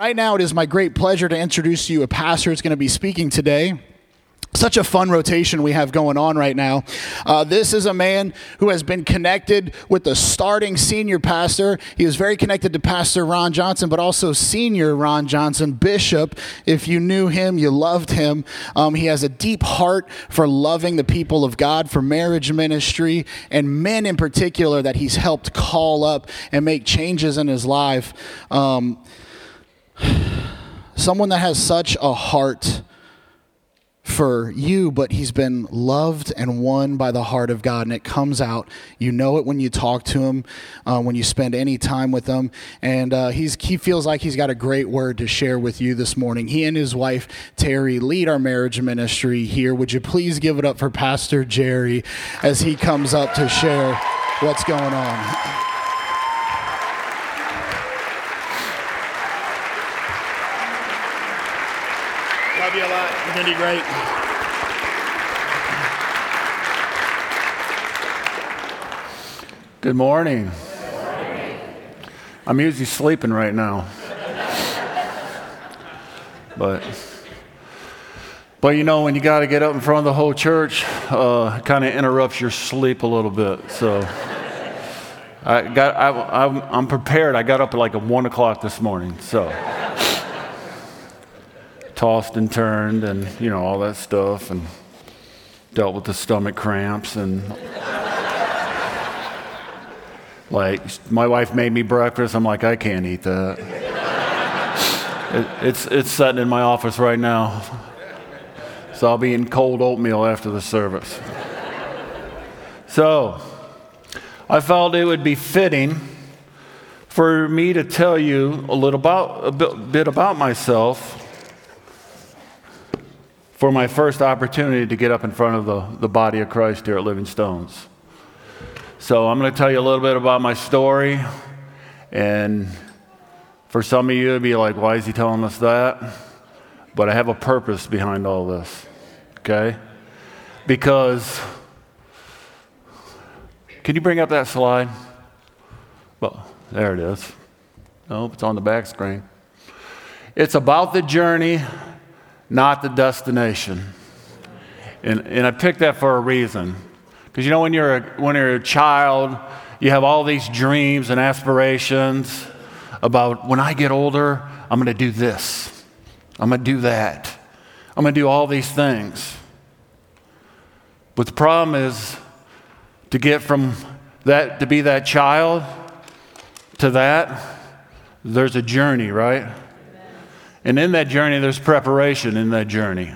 Right now, it is my great pleasure to introduce to you a pastor who's going to be speaking today. Such a fun rotation we have going on right now. Uh, this is a man who has been connected with the starting senior pastor. He is very connected to Pastor Ron Johnson, but also senior Ron Johnson, Bishop. If you knew him, you loved him. Um, he has a deep heart for loving the people of God, for marriage ministry, and men in particular that he's helped call up and make changes in his life. Um, someone that has such a heart for you, but he's been loved and won by the heart of God, and it comes out. You know it when you talk to him, uh, when you spend any time with him, and uh, he's he feels like he's got a great word to share with you this morning. He and his wife Terry lead our marriage ministry here. Would you please give it up for Pastor Jerry as he comes up to share what's going on? Love great. Good morning. I'm usually sleeping right now. but but you know when you got to get up in front of the whole church, uh, kind of interrupts your sleep a little bit. So I got I, I'm, I'm prepared. I got up at like one o'clock this morning. So tossed and turned and, you know, all that stuff and dealt with the stomach cramps and like my wife made me breakfast. I'm like, I can't eat that. it, it's, it's sitting in my office right now. So I'll be in cold oatmeal after the service. so I felt it would be fitting for me to tell you a little about, a bit, bit about myself for my first opportunity to get up in front of the, the body of Christ here at Living Stones. So I'm going to tell you a little bit about my story. And for some of you, it'd be like, why is he telling us that? But I have a purpose behind all this, okay? Because, can you bring up that slide? Well, there it is. Nope, it's on the back screen. It's about the journey not the destination. And, and I picked that for a reason. Because you know, when you're, a, when you're a child, you have all these dreams and aspirations about when I get older, I'm going to do this, I'm going to do that, I'm going to do all these things. But the problem is to get from that, to be that child to that, there's a journey, right? And in that journey, there's preparation in that journey.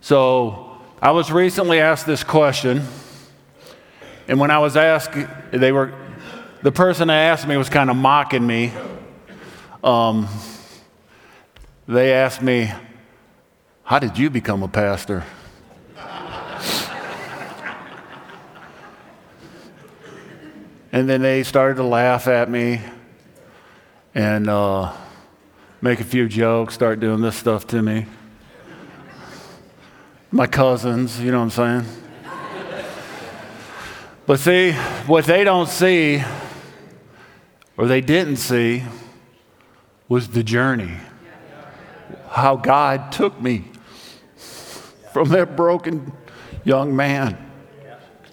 So I was recently asked this question. And when I was asked, they were, the person that asked me was kind of mocking me. Um, they asked me, How did you become a pastor? and then they started to laugh at me. And, uh, make a few jokes, start doing this stuff to me. My cousins, you know what I'm saying? But see, what they don't see, or they didn't see, was the journey. How God took me from that broken young man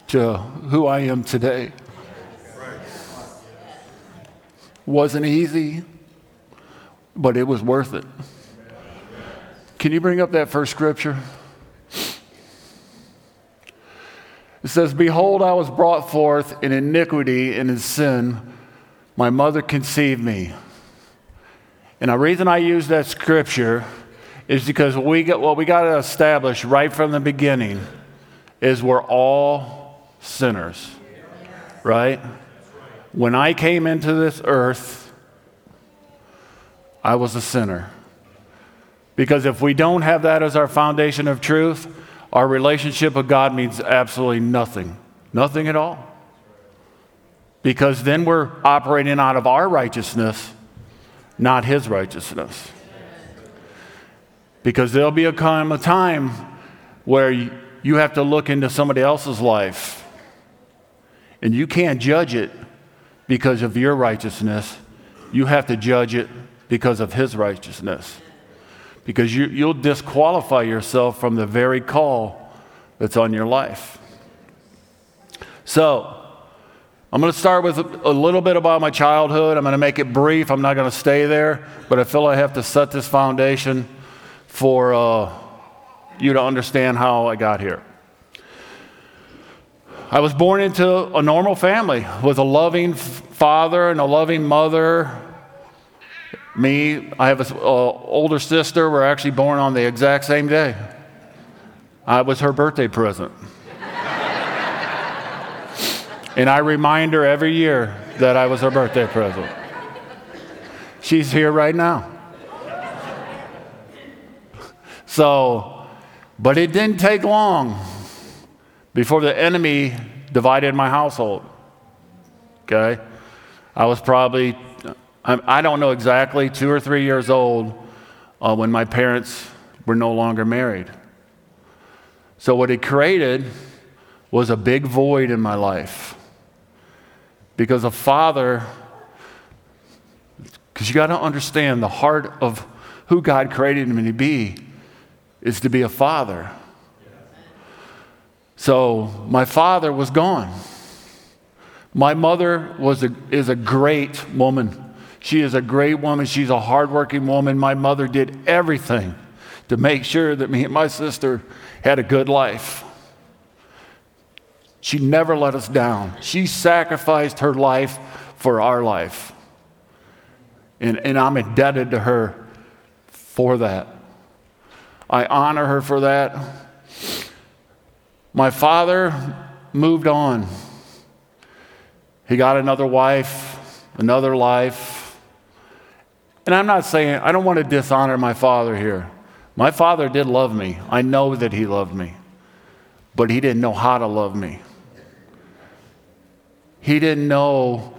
to who I am today. Wasn't easy but it was worth it. Can you bring up that first scripture? It says, Behold, I was brought forth in iniquity and in sin. My mother conceived me. And the reason I use that scripture is because we get, what we got to establish right from the beginning is we're all sinners, right? When I came into this earth, I was a sinner. Because if we don't have that as our foundation of truth, our relationship with God means absolutely nothing. Nothing at all. Because then we're operating out of our righteousness, not His righteousness. Because there'll be a time, a time where you have to look into somebody else's life and you can't judge it because of your righteousness. You have to judge it because of his righteousness. Because you, you'll disqualify yourself from the very call that's on your life. So, I'm going to start with a little bit about my childhood. I'm going to make it brief. I'm not going to stay there, but I feel I have to set this foundation for uh, you to understand how I got here. I was born into a normal family with a loving father and a loving mother. Me, I have an older sister. We're actually born on the exact same day. I was her birthday present. and I remind her every year that I was her birthday present. She's here right now. So, but it didn't take long before the enemy divided my household. Okay? I was probably, I don't know exactly, two or three years old uh, when my parents were no longer married. So, what it created was a big void in my life. Because a father, because you got to understand the heart of who God created me to be is to be a father. So my father was gone. My mother was a, is a great woman. She is a great woman. She's a hardworking woman. My mother did everything to make sure that me and my sister had a good life. She never let us down. She sacrificed her life for our life. And, and I'm indebted to her for that. I honor her for that. My father moved on. He got another wife, another life. And I'm not saying, I don't want to dishonor my father here. My father did love me. I know that he loved me. But he didn't know how to love me. He didn't know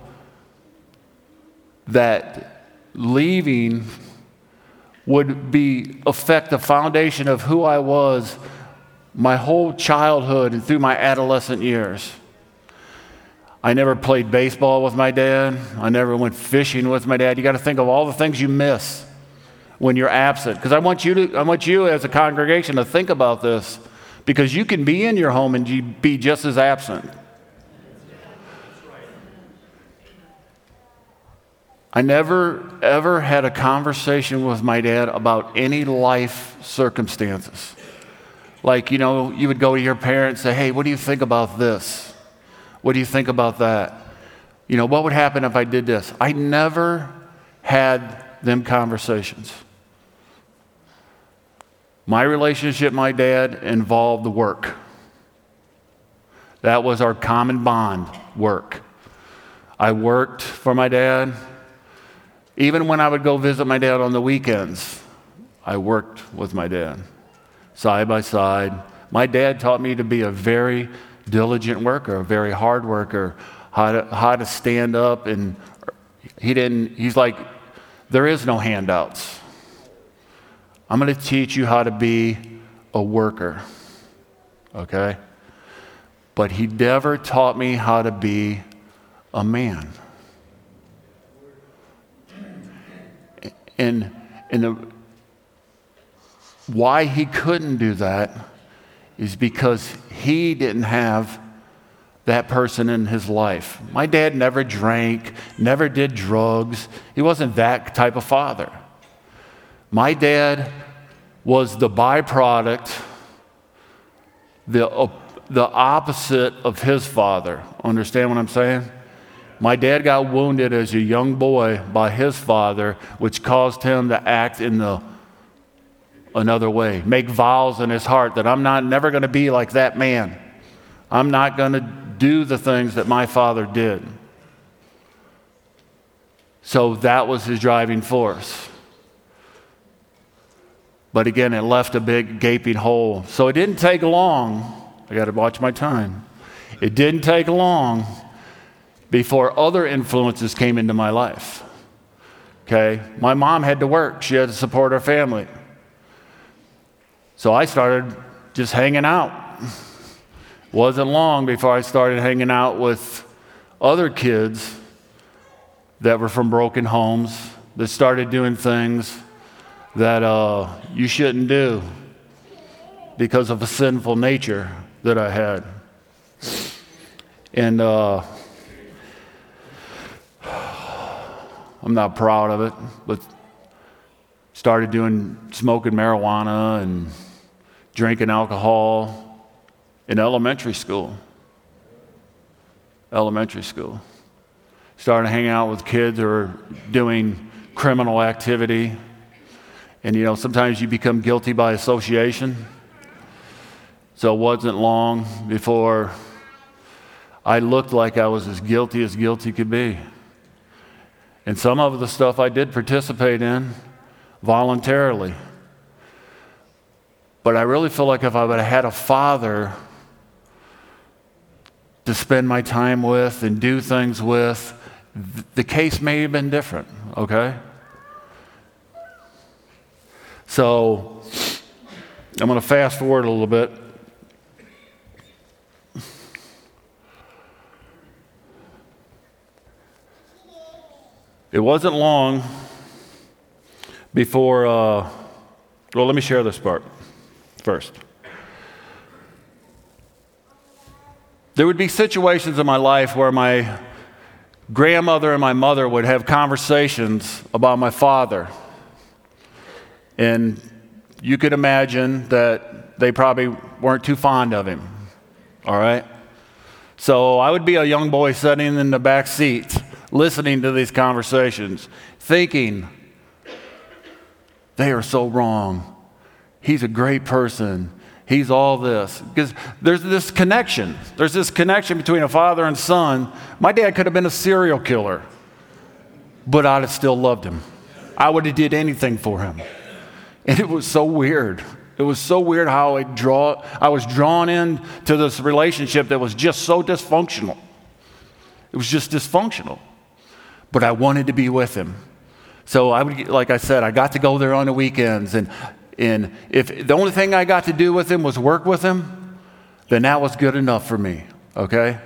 that leaving would be affect the foundation of who I was my whole childhood and through my adolescent years. I never played baseball with my dad. I never went fishing with my dad. You got to think of all the things you miss when you're absent. Because I want you to, I want you as a congregation to think about this. Because you can be in your home and be just as absent. I never ever had a conversation with my dad about any life circumstances. Like, you know, you would go to your parents and say, hey, what do you think about this? What do you think about that? You know, what would happen if I did this? I never had them conversations. My relationship, my dad, involved the work. That was our common bond work. I worked for my dad. Even when I would go visit my dad on the weekends, I worked with my dad side by side. My dad taught me to be a very diligent worker, a very hard worker, how to, how to stand up. And he didn't, he's like, there is no handouts. I'm going to teach you how to be a worker. Okay? But he never taught me how to be a man. And, and the, why he couldn't do that is because he didn't have that person in his life. My dad never drank, never did drugs. He wasn't that type of father. My dad was the byproduct, the, uh, the opposite of his father. Understand what I'm saying? My dad got wounded as a young boy by his father, which caused him to act in the another way. Make vows in his heart that I'm not never going to be like that man. I'm not going to do the things that my father did. So that was his driving force. But again, it left a big gaping hole. So it didn't take long. I got to watch my time. It didn't take long before other influences came into my life. Okay? My mom had to work, she had to support her family. So I started just hanging out. Wasn't long before I started hanging out with other kids that were from broken homes that started doing things that uh, you shouldn't do because of a sinful nature that I had. And uh, I'm not proud of it, but started doing smoking marijuana and drinking alcohol in elementary school. Elementary school. Started hanging out with kids who are doing criminal activity. And you know, sometimes you become guilty by association. So it wasn't long before I looked like I was as guilty as guilty could be. And some of the stuff I did participate in voluntarily. But I really feel like if I would have had a father to spend my time with and do things with, the case may have been different, okay? So I'm going to fast forward a little bit. It wasn't long before, uh, well, let me share this part first. There would be situations in my life where my grandmother and my mother would have conversations about my father. And you could imagine that they probably weren't too fond of him. All right? So I would be a young boy sitting in the back seat listening to these conversations, thinking, they are so wrong. He's a great person. He's all this. Because there's this connection. There's this connection between a father and son. My dad could have been a serial killer, but I'd have still loved him. I would have did anything for him. And it was so weird. It was so weird how I draw I was drawn into this relationship that was just so dysfunctional. It was just dysfunctional but I wanted to be with him. So I would, like I said, I got to go there on the weekends, and and if the only thing I got to do with him was work with him, then that was good enough for me. Okay.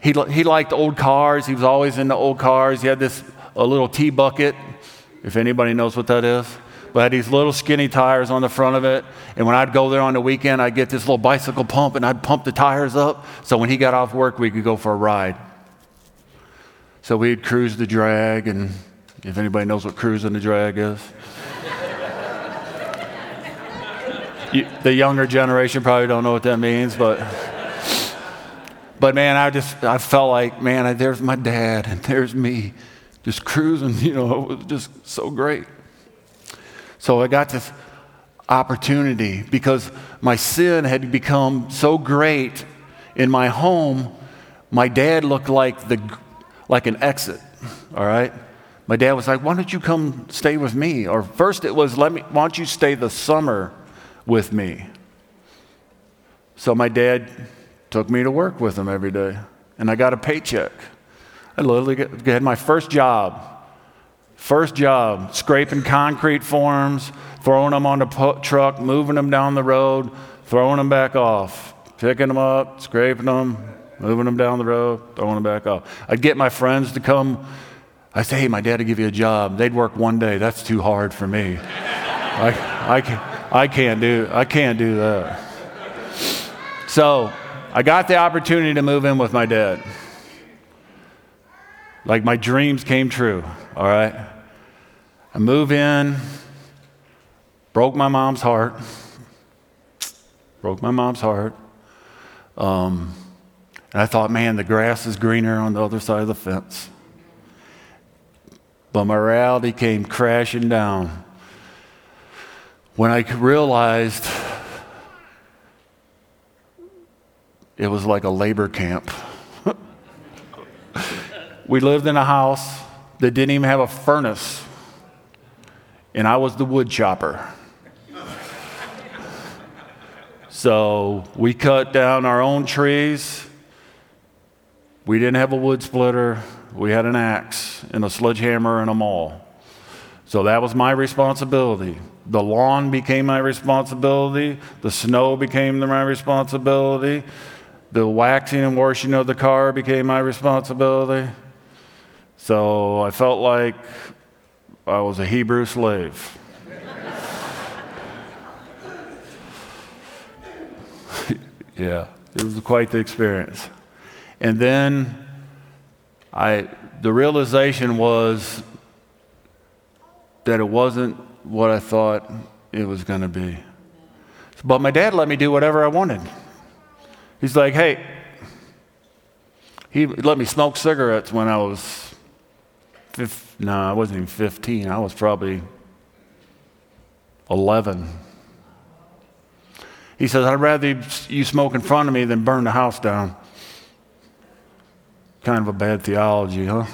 He he liked old cars. He was always into old cars. He had this a little T-bucket, if anybody knows what that is. But had these little skinny tires on the front of it. And when I'd go there on the weekend, I'd get this little bicycle pump and I'd pump the tires up. So when he got off work, we could go for a ride. So we'd cruise the drag, and if anybody knows what cruising the drag is, you, the younger generation probably don't know what that means, but. But man, I just I felt like man, there's my dad and there's me, just cruising. You know, it was just so great. So I got this opportunity because my sin had become so great in my home. My dad looked like the like an exit, all right? My dad was like, Why don't you come stay with me? Or first it was, Let me, Why don't you stay the summer with me? So my dad took me to work with him every day, and I got a paycheck. I literally had my first job. First job, scraping concrete forms, throwing them on the truck, moving them down the road, throwing them back off, picking them up, scraping them, moving them down the road, throwing them back off. I'd get my friends to come. I'd say, hey, my dad will give you a job. They'd work one day. That's too hard for me. I, I, can, I, can't do, I can't do that. So I got the opportunity to move in with my dad. Like my dreams came true, all right? I move in, broke my mom's heart. Broke my mom's heart. Um, and I thought, man, the grass is greener on the other side of the fence. But my reality came crashing down when I realized it was like a labor camp. we lived in a house that didn't even have a furnace, and I was the wood chopper. so we cut down our own trees we didn't have a wood splitter, we had an axe and a sledgehammer and a maul. So that was my responsibility. The lawn became my responsibility, the snow became my responsibility, the waxing and washing of the car became my responsibility. So I felt like I was a Hebrew slave. yeah, it was quite the experience. And then I, the realization was that it wasn't what I thought it was going to be. But my dad let me do whatever I wanted. He's like, hey, he let me smoke cigarettes when I was, no, I wasn't even 15. I was probably 11. He says, I'd rather you smoke in front of me than burn the house down. Kind of a bad theology, huh?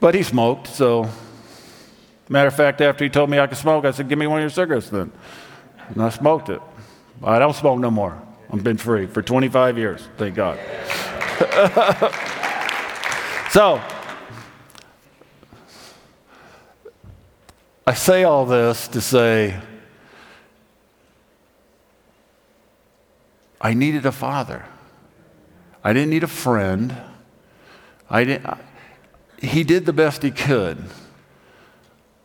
but he smoked, so. Matter of fact, after he told me I could smoke, I said, Give me one of your cigarettes then. And I smoked it. I don't smoke no more. I've been free for 25 years, thank God. so, I say all this to say, I needed a father. I didn't need a friend. I didn't, I, he did the best he could.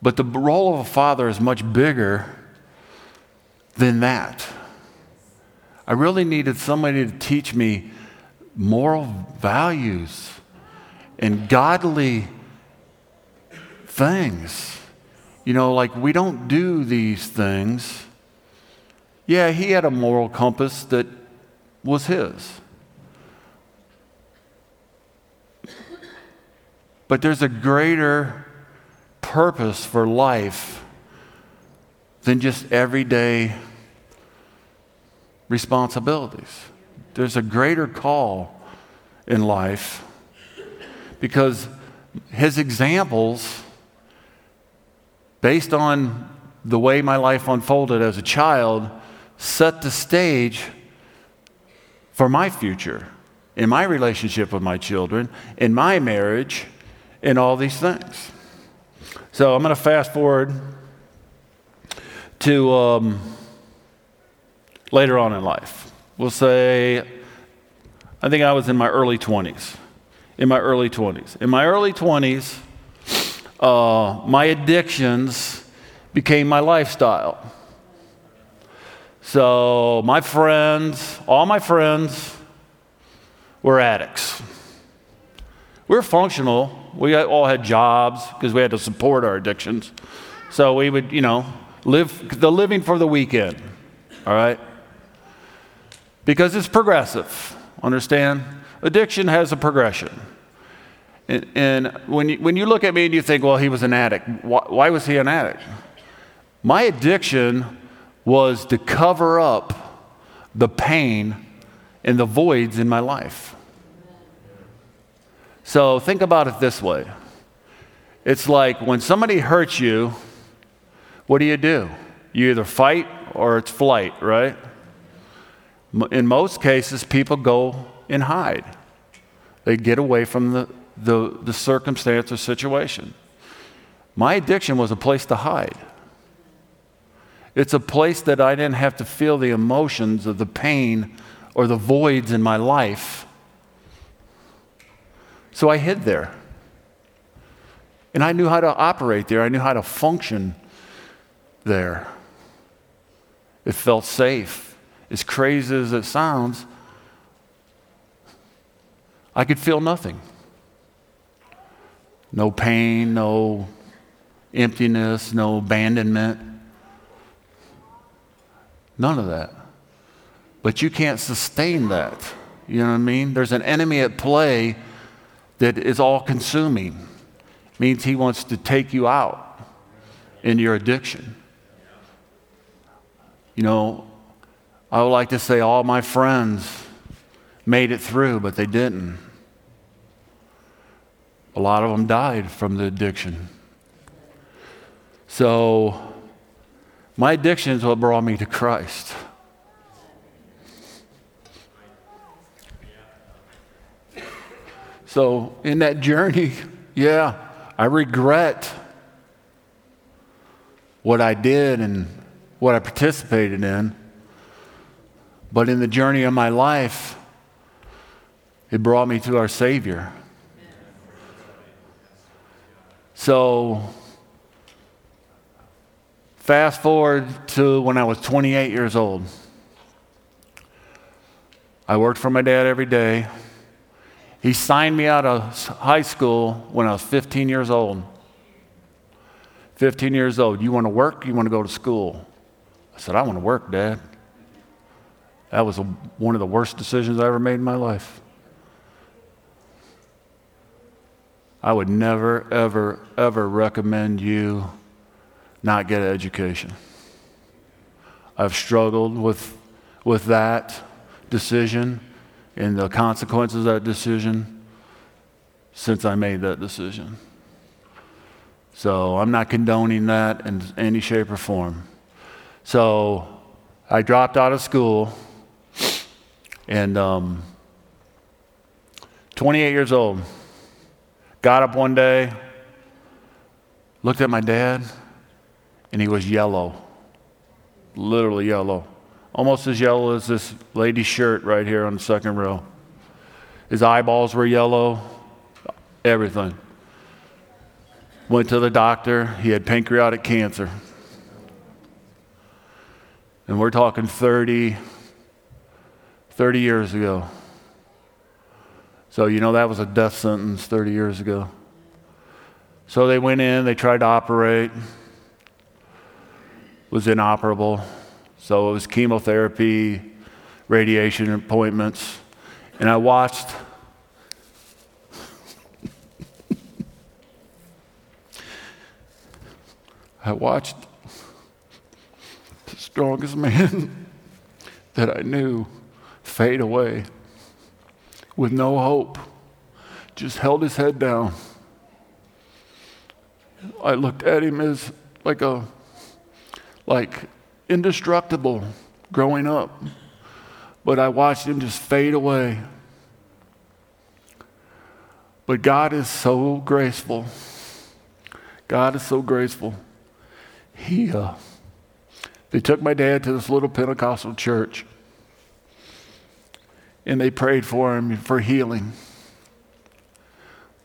But the role of a father is much bigger than that. I really needed somebody to teach me moral values and godly things. You know, like we don't do these things. Yeah, he had a moral compass that was his. But there's a greater purpose for life than just everyday responsibilities. There's a greater call in life because his examples, based on the way my life unfolded as a child, set the stage for my future, in my relationship with my children, in my marriage, in all these things. So I'm going to fast forward to um, later on in life. We'll say, I think I was in my early 20s. In my early 20s. In my early 20s, uh, my addictions became my lifestyle. So my friends, all my friends, were addicts. We were functional. We all had jobs because we had to support our addictions. So we would, you know, live the living for the weekend. All right? Because it's progressive. Understand? Addiction has a progression. And, and when, you, when you look at me and you think, well, he was an addict, why, why was he an addict? My addiction was to cover up the pain and the voids in my life. So think about it this way it's like when somebody hurts you, what do you do? You either fight or it's flight, right? In most cases, people go and hide. They get away from the, the, the circumstance or situation. My addiction was a place to hide. It's a place that I didn't have to feel the emotions of the pain or the voids in my life so I hid there. And I knew how to operate there, I knew how to function there. It felt safe. As crazy as it sounds, I could feel nothing. No pain, no emptiness, no abandonment. None of that. But you can't sustain that. You know what I mean? There's an enemy at play that is all consuming means he wants to take you out in your addiction. You know, I would like to say all my friends made it through, but they didn't. A lot of them died from the addiction. So, my addiction is what brought me to Christ. So, in that journey, yeah, I regret what I did and what I participated in. But in the journey of my life, it brought me to our Savior. So, fast forward to when I was 28 years old. I worked for my dad every day. He signed me out of high school when I was 15 years old. 15 years old. You want to work? You want to go to school? I said, I want to work, Dad. That was a, one of the worst decisions I ever made in my life. I would never, ever, ever recommend you not get an education. I've struggled with, with that decision and the consequences of that decision since I made that decision. So I'm not condoning that in any shape or form. So I dropped out of school and um, 28 years old. Got up one day, looked at my dad, and he was yellow. Literally yellow. Almost as yellow as this lady's shirt right here on the second row. His eyeballs were yellow, everything. Went to the doctor, he had pancreatic cancer. And we're talking 30, 30 years ago. So, you know, that was a death sentence 30 years ago. So they went in, they tried to operate, was inoperable. So it was chemotherapy, radiation appointments. And I watched. I watched the strongest man that I knew fade away with no hope, just held his head down. I looked at him as like a, like indestructible growing up, but I watched him just fade away. But God is so graceful. God is so graceful. He, uh, they took my dad to this little Pentecostal church and they prayed for him for healing.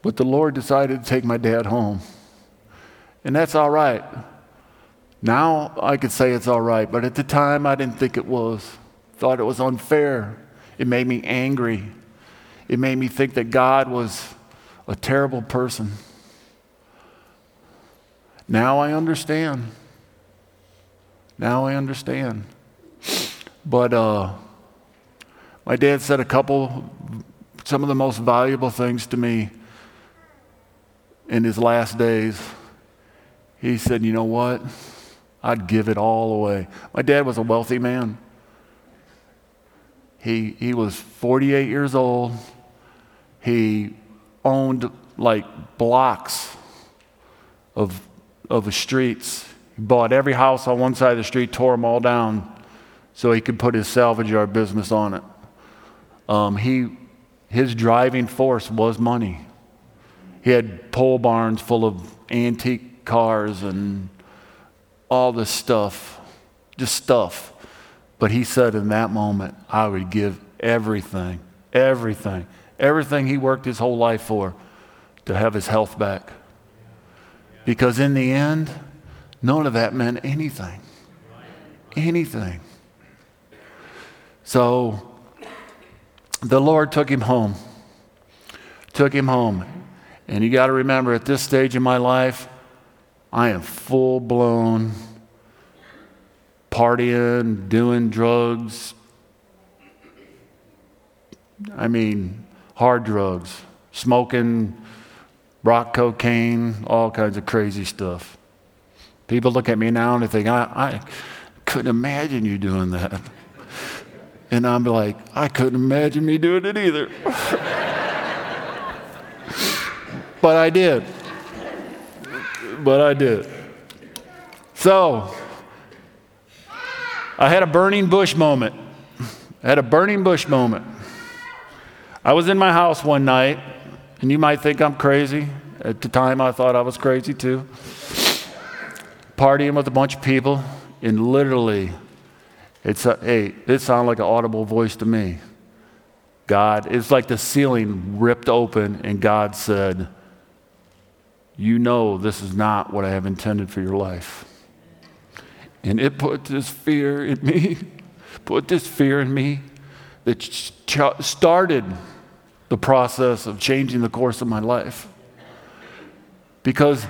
But the Lord decided to take my dad home. And that's all right. Now I could say it's all right, but at the time I didn't think it was. Thought it was unfair. It made me angry. It made me think that God was a terrible person. Now I understand. Now I understand. But uh, my dad said a couple, some of the most valuable things to me in his last days. He said, You know what? I'd give it all away. My dad was a wealthy man. He, he was 48 years old. He owned like blocks of, of the streets. He bought every house on one side of the street, tore them all down so he could put his salvage yard business on it. Um, he, his driving force was money. He had pole barns full of antique cars and all this stuff, just stuff. But he said in that moment, I would give everything, everything, everything he worked his whole life for to have his health back. Because in the end, none of that meant anything. Anything. So the Lord took him home. Took him home. And you got to remember, at this stage in my life, I am full blown partying, doing drugs. I mean, hard drugs, smoking, rock cocaine, all kinds of crazy stuff. People look at me now and they think, I, I couldn't imagine you doing that. And I'm like, I couldn't imagine me doing it either. but I did. But I did. So, I had a burning bush moment. I had a burning bush moment. I was in my house one night, and you might think I'm crazy. At the time, I thought I was crazy too. Partying with a bunch of people, and literally it's a, hey, it sounded like an audible voice to me. God, it's like the ceiling ripped open, and God said, you know this is not what I have intended for your life. And it put this fear in me, put this fear in me that ch- started the process of changing the course of my life. Because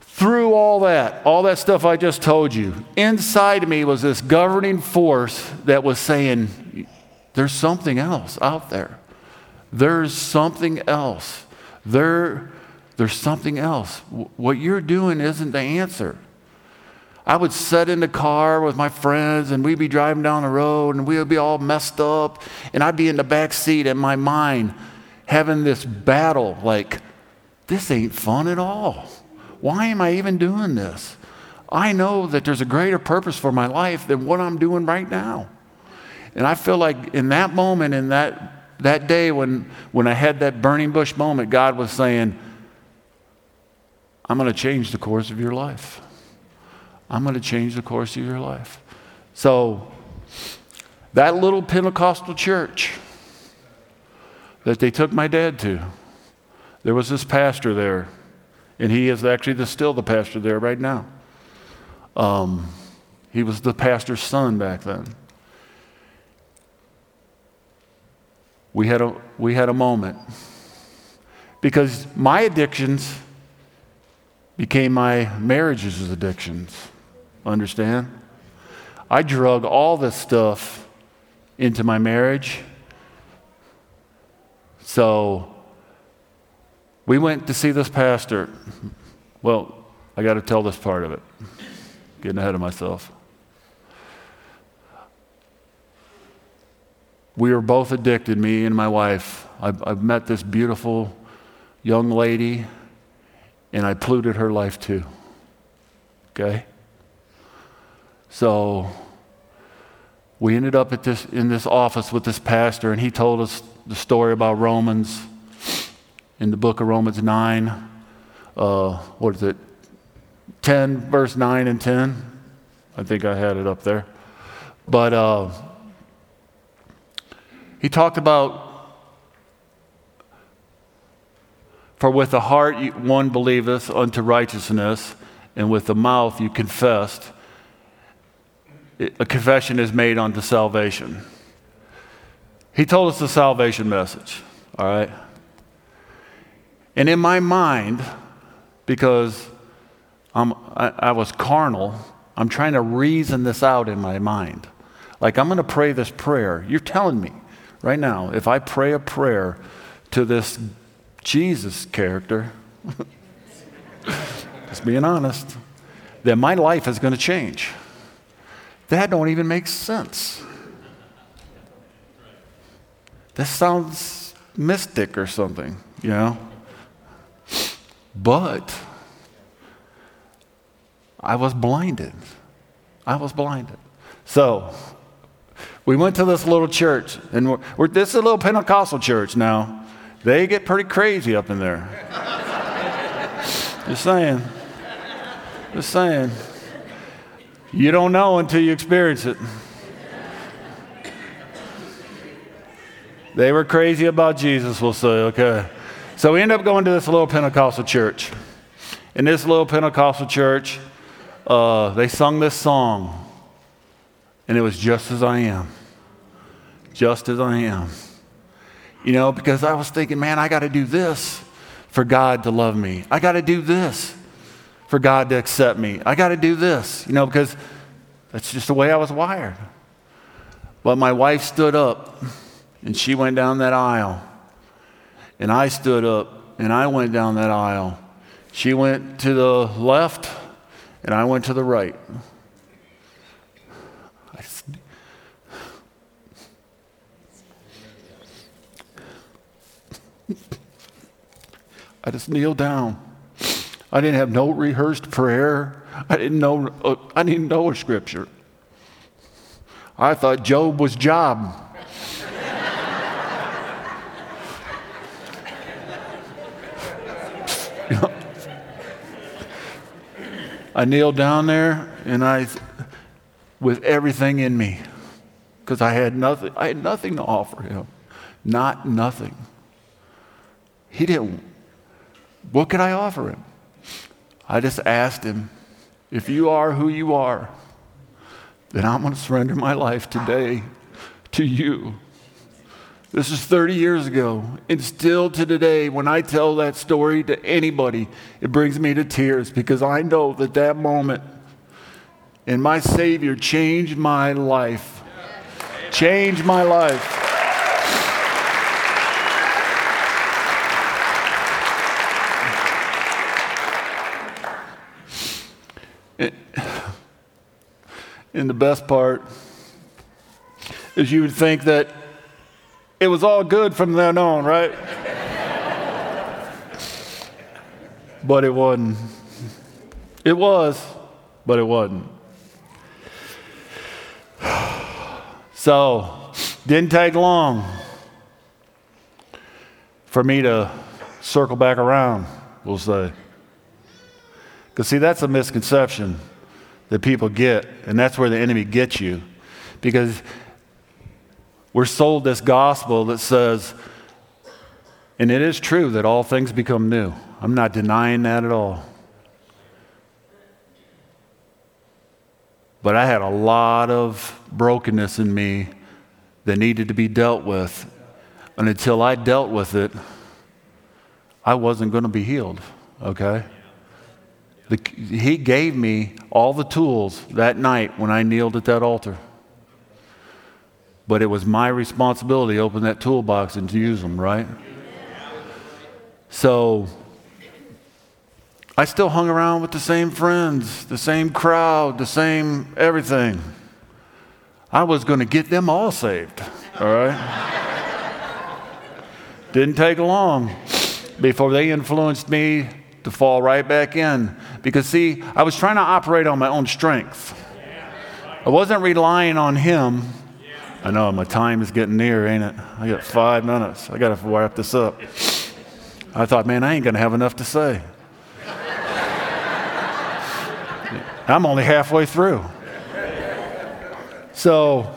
through all that, all that stuff I just told you, inside me was this governing force that was saying, There's something else out there. There's something else. There, there's something else. What you're doing isn't the answer. I would sit in the car with my friends and we'd be driving down the road and we would be all messed up and I'd be in the back seat in my mind having this battle like, this ain't fun at all. Why am I even doing this? I know that there's a greater purpose for my life than what I'm doing right now. And I feel like in that moment, in that, that day when, when I had that burning bush moment, God was saying, I'm going to change the course of your life. I'm going to change the course of your life. So, that little Pentecostal church that they took my dad to, there was this pastor there, and he is actually the, still the pastor there right now. Um, he was the pastor's son back then. We had a, we had a moment because my addictions became my marriage's addictions. Understand? I drug all this stuff into my marriage. So we went to see this pastor. Well, I got to tell this part of it. Getting ahead of myself. We were both addicted, me and my wife. I've, I've met this beautiful young lady, and I polluted her life too. Okay? So we ended up at this, in this office with this pastor, and he told us the story about Romans in the book of Romans 9. Uh, what is it? 10, verse 9 and 10. I think I had it up there. But uh, he talked about, for with the heart one believeth unto righteousness, and with the mouth you confessed a confession is made unto salvation. He told us the salvation message, all right? And in my mind, because I'm, I, I was carnal, I'm trying to reason this out in my mind. Like, I'm going to pray this prayer. You're telling me right now, if I pray a prayer to this Jesus character, just being honest, then my life is going to change. That don't even make sense. That sounds mystic or something, you know? But I was blinded. I was blinded. So we went to this little church, and we're, we're, this is a little Pentecostal church now. They get pretty crazy up in there. Just saying. Just saying. You don't know until you experience it. They were crazy about Jesus, we'll say, okay. So we end up going to this little Pentecostal church. In this little Pentecostal church, uh, they sung this song, and it was just as I am. Just as I am. You know, because I was thinking, man, I got to do this for God to love me. I got to do this for God to accept me. I got to do this, you know, because that's just the way I was wired. But my wife stood up and she went down that aisle. And I stood up and I went down that aisle. She went to the left and I went to the right. I just kneeled down. I didn't have no rehearsed prayer. I didn't know, uh, I didn't know a scripture. I thought Job was Job. I kneeled down there and I, with everything in me, because I had nothing, I had nothing to offer him. Not nothing. He didn't, what could I offer him? I just asked him, if you are who you are, then I'm going to surrender my life today to you. This is 30 years ago. And still to today, when I tell that story to anybody, it brings me to tears because I know that that moment and my Savior changed my life. Changed my life. And the best part is you would think that it was all good from then on, right? but it wasn't. It was, but it wasn't. So, didn't take long for me to circle back around, we'll say. Because, see, that's a misconception that people get, and that's where the enemy gets you. Because we're sold this gospel that says, and it is true that all things become new. I'm not denying that at all. But I had a lot of brokenness in me that needed to be dealt with. And until I dealt with it, I wasn't going to be healed, okay? The, he gave me all the tools that night when I kneeled at that altar. But it was my responsibility to open that toolbox and to use them, right? So I still hung around with the same friends, the same crowd, the same everything. I was going to get them all saved, all right? Didn't take long before they influenced me to fall right back in. Because, see, I was trying to operate on my own strength. I wasn't relying on Him. I know my time is getting near, ain't it? I got five minutes. I got to wrap this up. I thought, man, I ain't going to have enough to say. I'm only halfway through. So,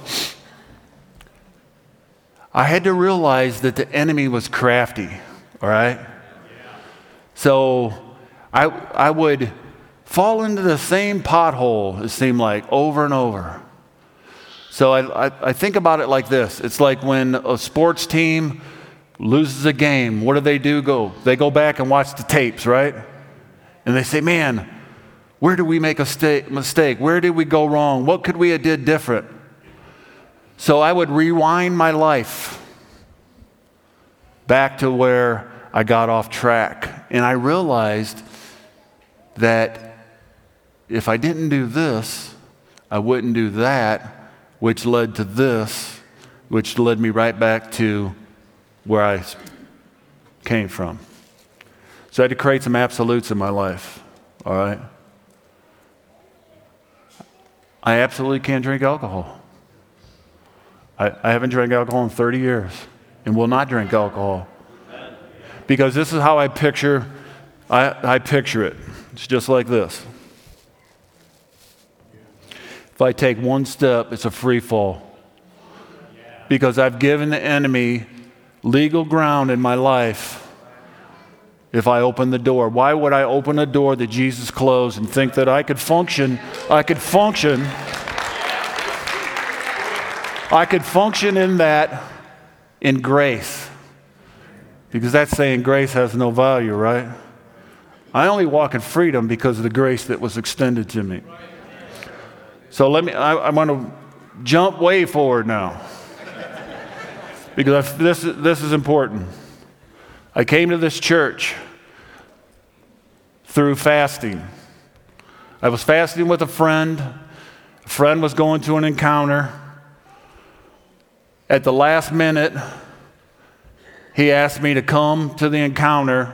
I had to realize that the enemy was crafty, all right? So I, I would fall into the same pothole, it seemed like, over and over. So I, I, I, think about it like this it's like when a sports team loses a game, what do they do? Go, they go back and watch the tapes, right? And they say, man, where did we make a sta- mistake? Where did we go wrong? What could we have did different? So I would rewind my life back to where I got off track. And I realized that if I didn't do this, I wouldn't do that, which led to this, which led me right back to where I came from. So I had to create some absolutes in my life, all right? I absolutely can't drink alcohol. I, I haven't drank alcohol in 30 years and will not drink alcohol because this is how I picture I, I picture it. It's just like this. If I take one step, it's a free fall. Because I've given the enemy legal ground in my life if I open the door. Why would I open a door that Jesus closed and think that I could function? I could function. I could function in that in grace. Because that's saying grace has no value, right? I only walk in freedom because of the grace that was extended to me. So let me, I, I want to jump way forward now. because I, this, this is important. I came to this church through fasting. I was fasting with a friend. A friend was going to an encounter. At the last minute, he asked me to come to the encounter.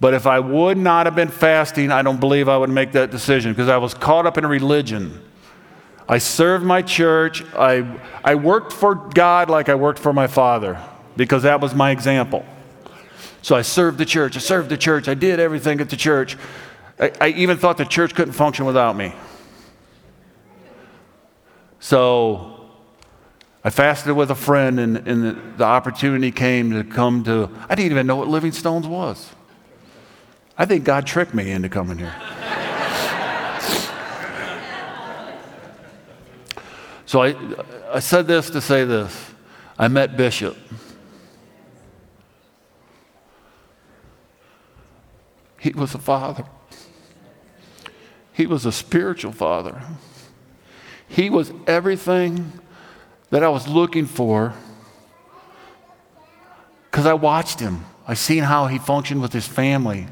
But if I would not have been fasting, I don't believe I would make that decision because I was caught up in religion. I served my church. I, I worked for God like I worked for my father because that was my example. So I served the church. I served the church. I did everything at the church. I, I even thought the church couldn't function without me. So I fasted with a friend, and, and the, the opportunity came to come to, I didn't even know what Living Stones was. I think God tricked me into coming here. so I, I said this to say this. I met Bishop. He was a father. He was a spiritual father. He was everything that I was looking for because I watched him. I seen how he functioned with his family.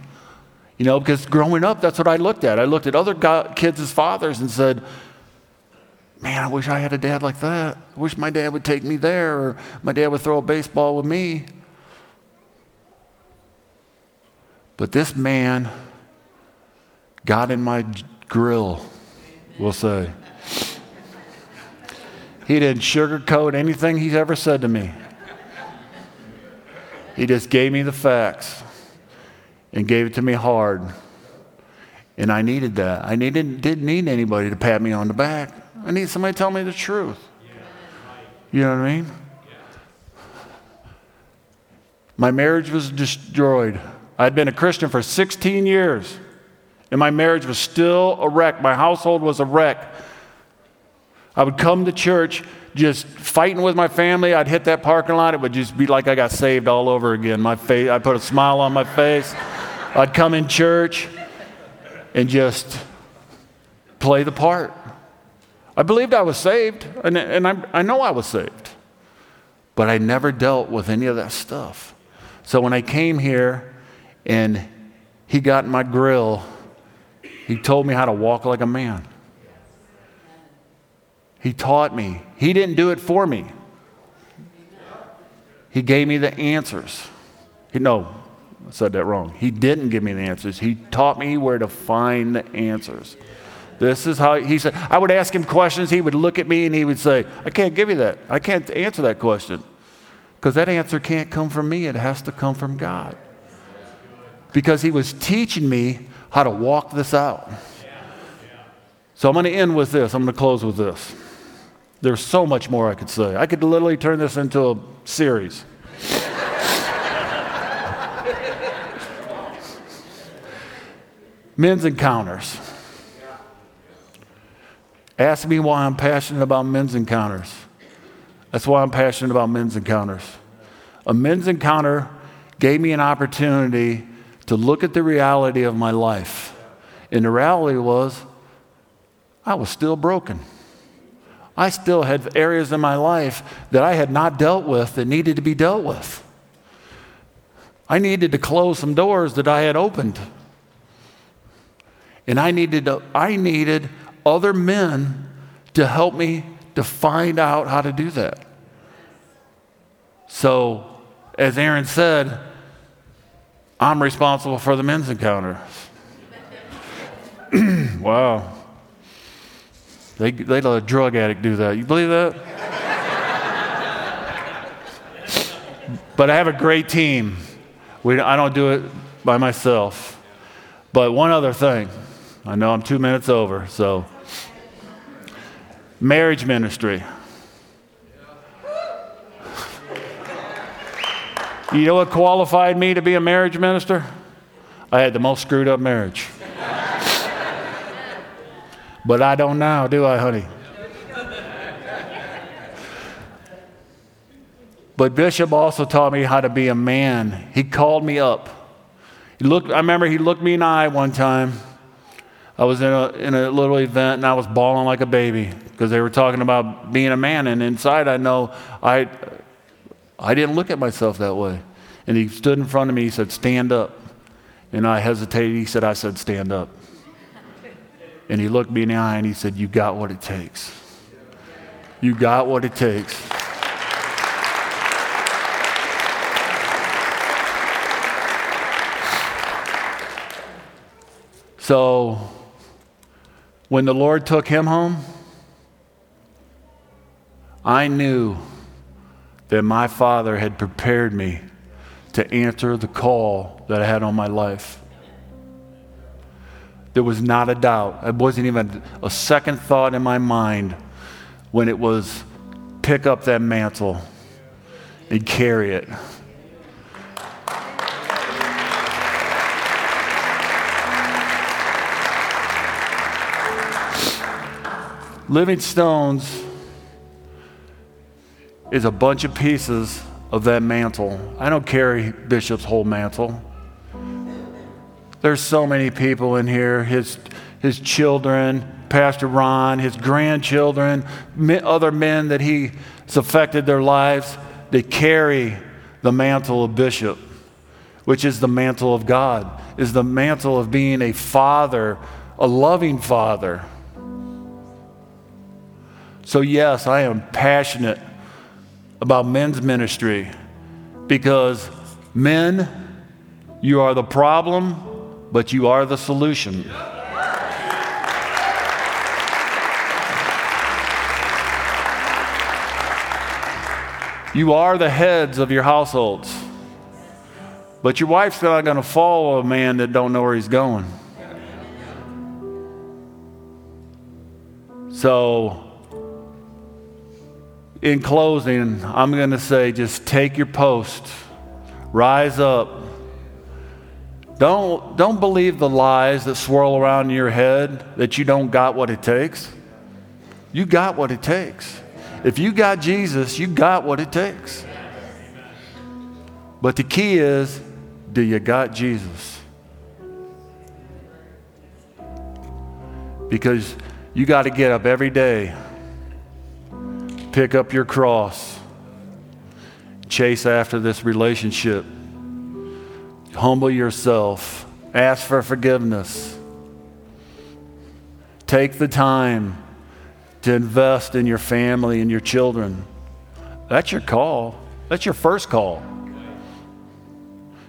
You know, because growing up, that's what I looked at. I looked at other kids as fathers and said, Man, I wish I had a dad like that. I wish my dad would take me there, or my dad would throw a baseball with me. But this man got in my grill, we'll say. He didn't sugarcoat anything he's ever said to me. He just gave me the facts and gave it to me hard. And I needed that. I needed, didn't need anybody to pat me on the back. I need somebody to tell me the truth. You know what I mean? My marriage was destroyed. I'd been a Christian for 16 years, and my marriage was still a wreck. My household was a wreck. I would come to church just fighting with my family. I'd hit that parking lot. It would just be like I got saved all over again. My face, I put a smile on my face. I'd come in church and just play the part. I believed I was saved, and, and I, I know I was saved, but I never dealt with any of that stuff. So when I came here and he got in my grill, he told me how to walk like a man. He taught me. He didn't do it for me. He gave me the answers. He, no, I said that wrong. He didn't give me the answers. He taught me where to find the answers. This is how he said. I would ask him questions. He would look at me and he would say, I can't give you that. I can't answer that question. Because that answer can't come from me, it has to come from God. Because he was teaching me how to walk this out. So I'm going to end with this. I'm going to close with this. There's so much more I could say. I could literally turn this into a series. men's encounters. Ask me why I'm passionate about men's encounters. That's why I'm passionate about men's encounters. A men's encounter gave me an opportunity to look at the reality of my life. And the reality was, I was still broken. I still had areas in my life that I had not dealt with that needed to be dealt with. I needed to close some doors that I had opened. And I needed, to, I needed other men to help me to find out how to do that. So, as Aaron said, I'm responsible for the men's encounter. wow. They, they let a drug addict do that. You believe that? but I have a great team. We, I don't do it by myself. But one other thing. I know I'm two minutes over, so. Marriage ministry. You know what qualified me to be a marriage minister? I had the most screwed up marriage. But I don't now, do I, honey? But Bishop also taught me how to be a man. He called me up. He looked, I remember he looked me in the eye one time. I was in a, in a little event and I was bawling like a baby because they were talking about being a man. And inside, I know I, I didn't look at myself that way. And he stood in front of me. He said, Stand up. And I hesitated. He said, I said, Stand up. And he looked me in the eye and he said, You got what it takes. You got what it takes. So, when the Lord took him home, I knew that my Father had prepared me to answer the call that I had on my life. There was not a doubt. It wasn't even a second thought in my mind when it was pick up that mantle and carry it. Living Stones is a bunch of pieces of that mantle. I don't carry Bishop's whole mantle. There's so many people in here, his, his children, Pastor Ron, his grandchildren, other men that he's affected their lives, that carry the mantle of Bishop, which is the mantle of God, is the mantle of being a father, a loving father. So, yes, I am passionate about men's ministry because men, you are the problem but you are the solution. You are the heads of your households. But your wife's not going to follow a man that don't know where he's going. So in closing, I'm going to say just take your post. Rise up don't, don't believe the lies that swirl around in your head that you don't got what it takes. You got what it takes. If you got Jesus, you got what it takes. But the key is do you got Jesus? Because you got to get up every day, pick up your cross, chase after this relationship. Humble yourself. Ask for forgiveness. Take the time to invest in your family and your children. That's your call. That's your first call.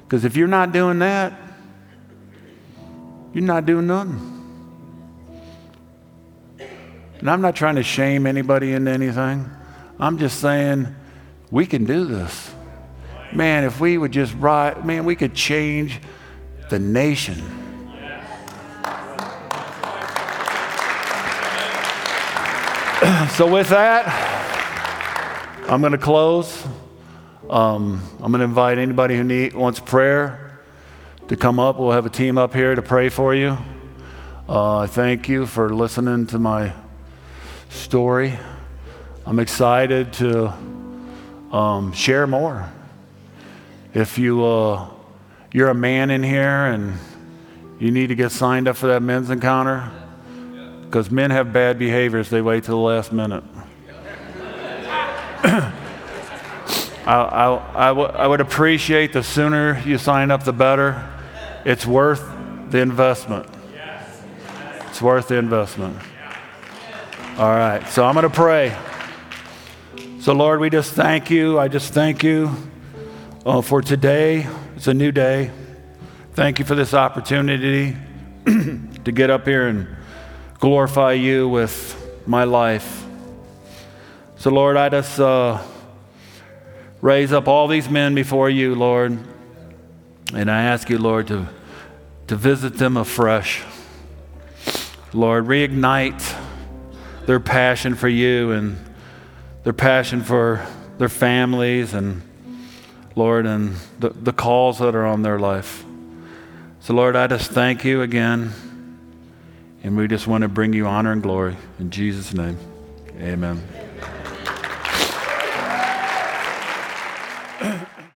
Because if you're not doing that, you're not doing nothing. And I'm not trying to shame anybody into anything. I'm just saying we can do this man, if we would just write, man, we could change the nation. so, with that, I'm going to close. Um, I'm going to invite anybody who need, wants prayer to come up. We'll have a team up here to pray for you. Uh, thank you for listening to my story. I'm excited to um, share more. If you, uh, you're a man in here and you need to get signed up for that men's encounter, because men have bad behaviors, they wait till the last minute. I, I, I, w- I would appreciate the sooner you sign up, the better. It's worth the investment. It's worth the investment. All right, so I'm going to pray. So, Lord, we just thank you. I just thank you uh, for today. It's a new day. Thank you for this opportunity to get up here and glorify you with my life. So, Lord, I just uh, raise up all these men before you, Lord, and I ask you, Lord, to, to visit them afresh. Lord, reignite their passion for you and their passion for their families and Lord, and the, the calls that are on their life. So, Lord, I just thank you again. And we just want to bring you honor and glory. In Jesus' name, amen.